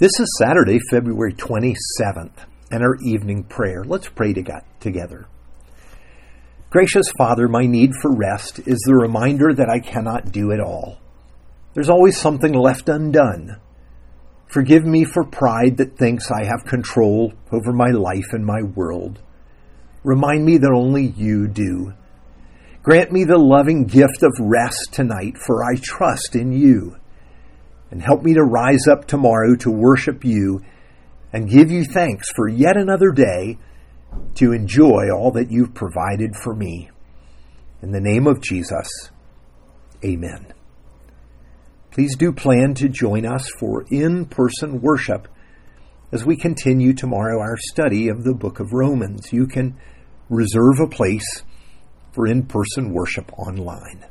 This is Saturday, February 27th, and our evening prayer. Let's pray to God together. Gracious Father, my need for rest is the reminder that I cannot do it all. There's always something left undone. Forgive me for pride that thinks I have control over my life and my world. Remind me that only you do. Grant me the loving gift of rest tonight, for I trust in you and help me to rise up tomorrow to worship you and give you thanks for yet another day to enjoy all that you've provided for me. In the name of Jesus, amen. Please do plan to join us for in person worship as we continue tomorrow our study of the book of Romans. You can reserve a place for in person worship online.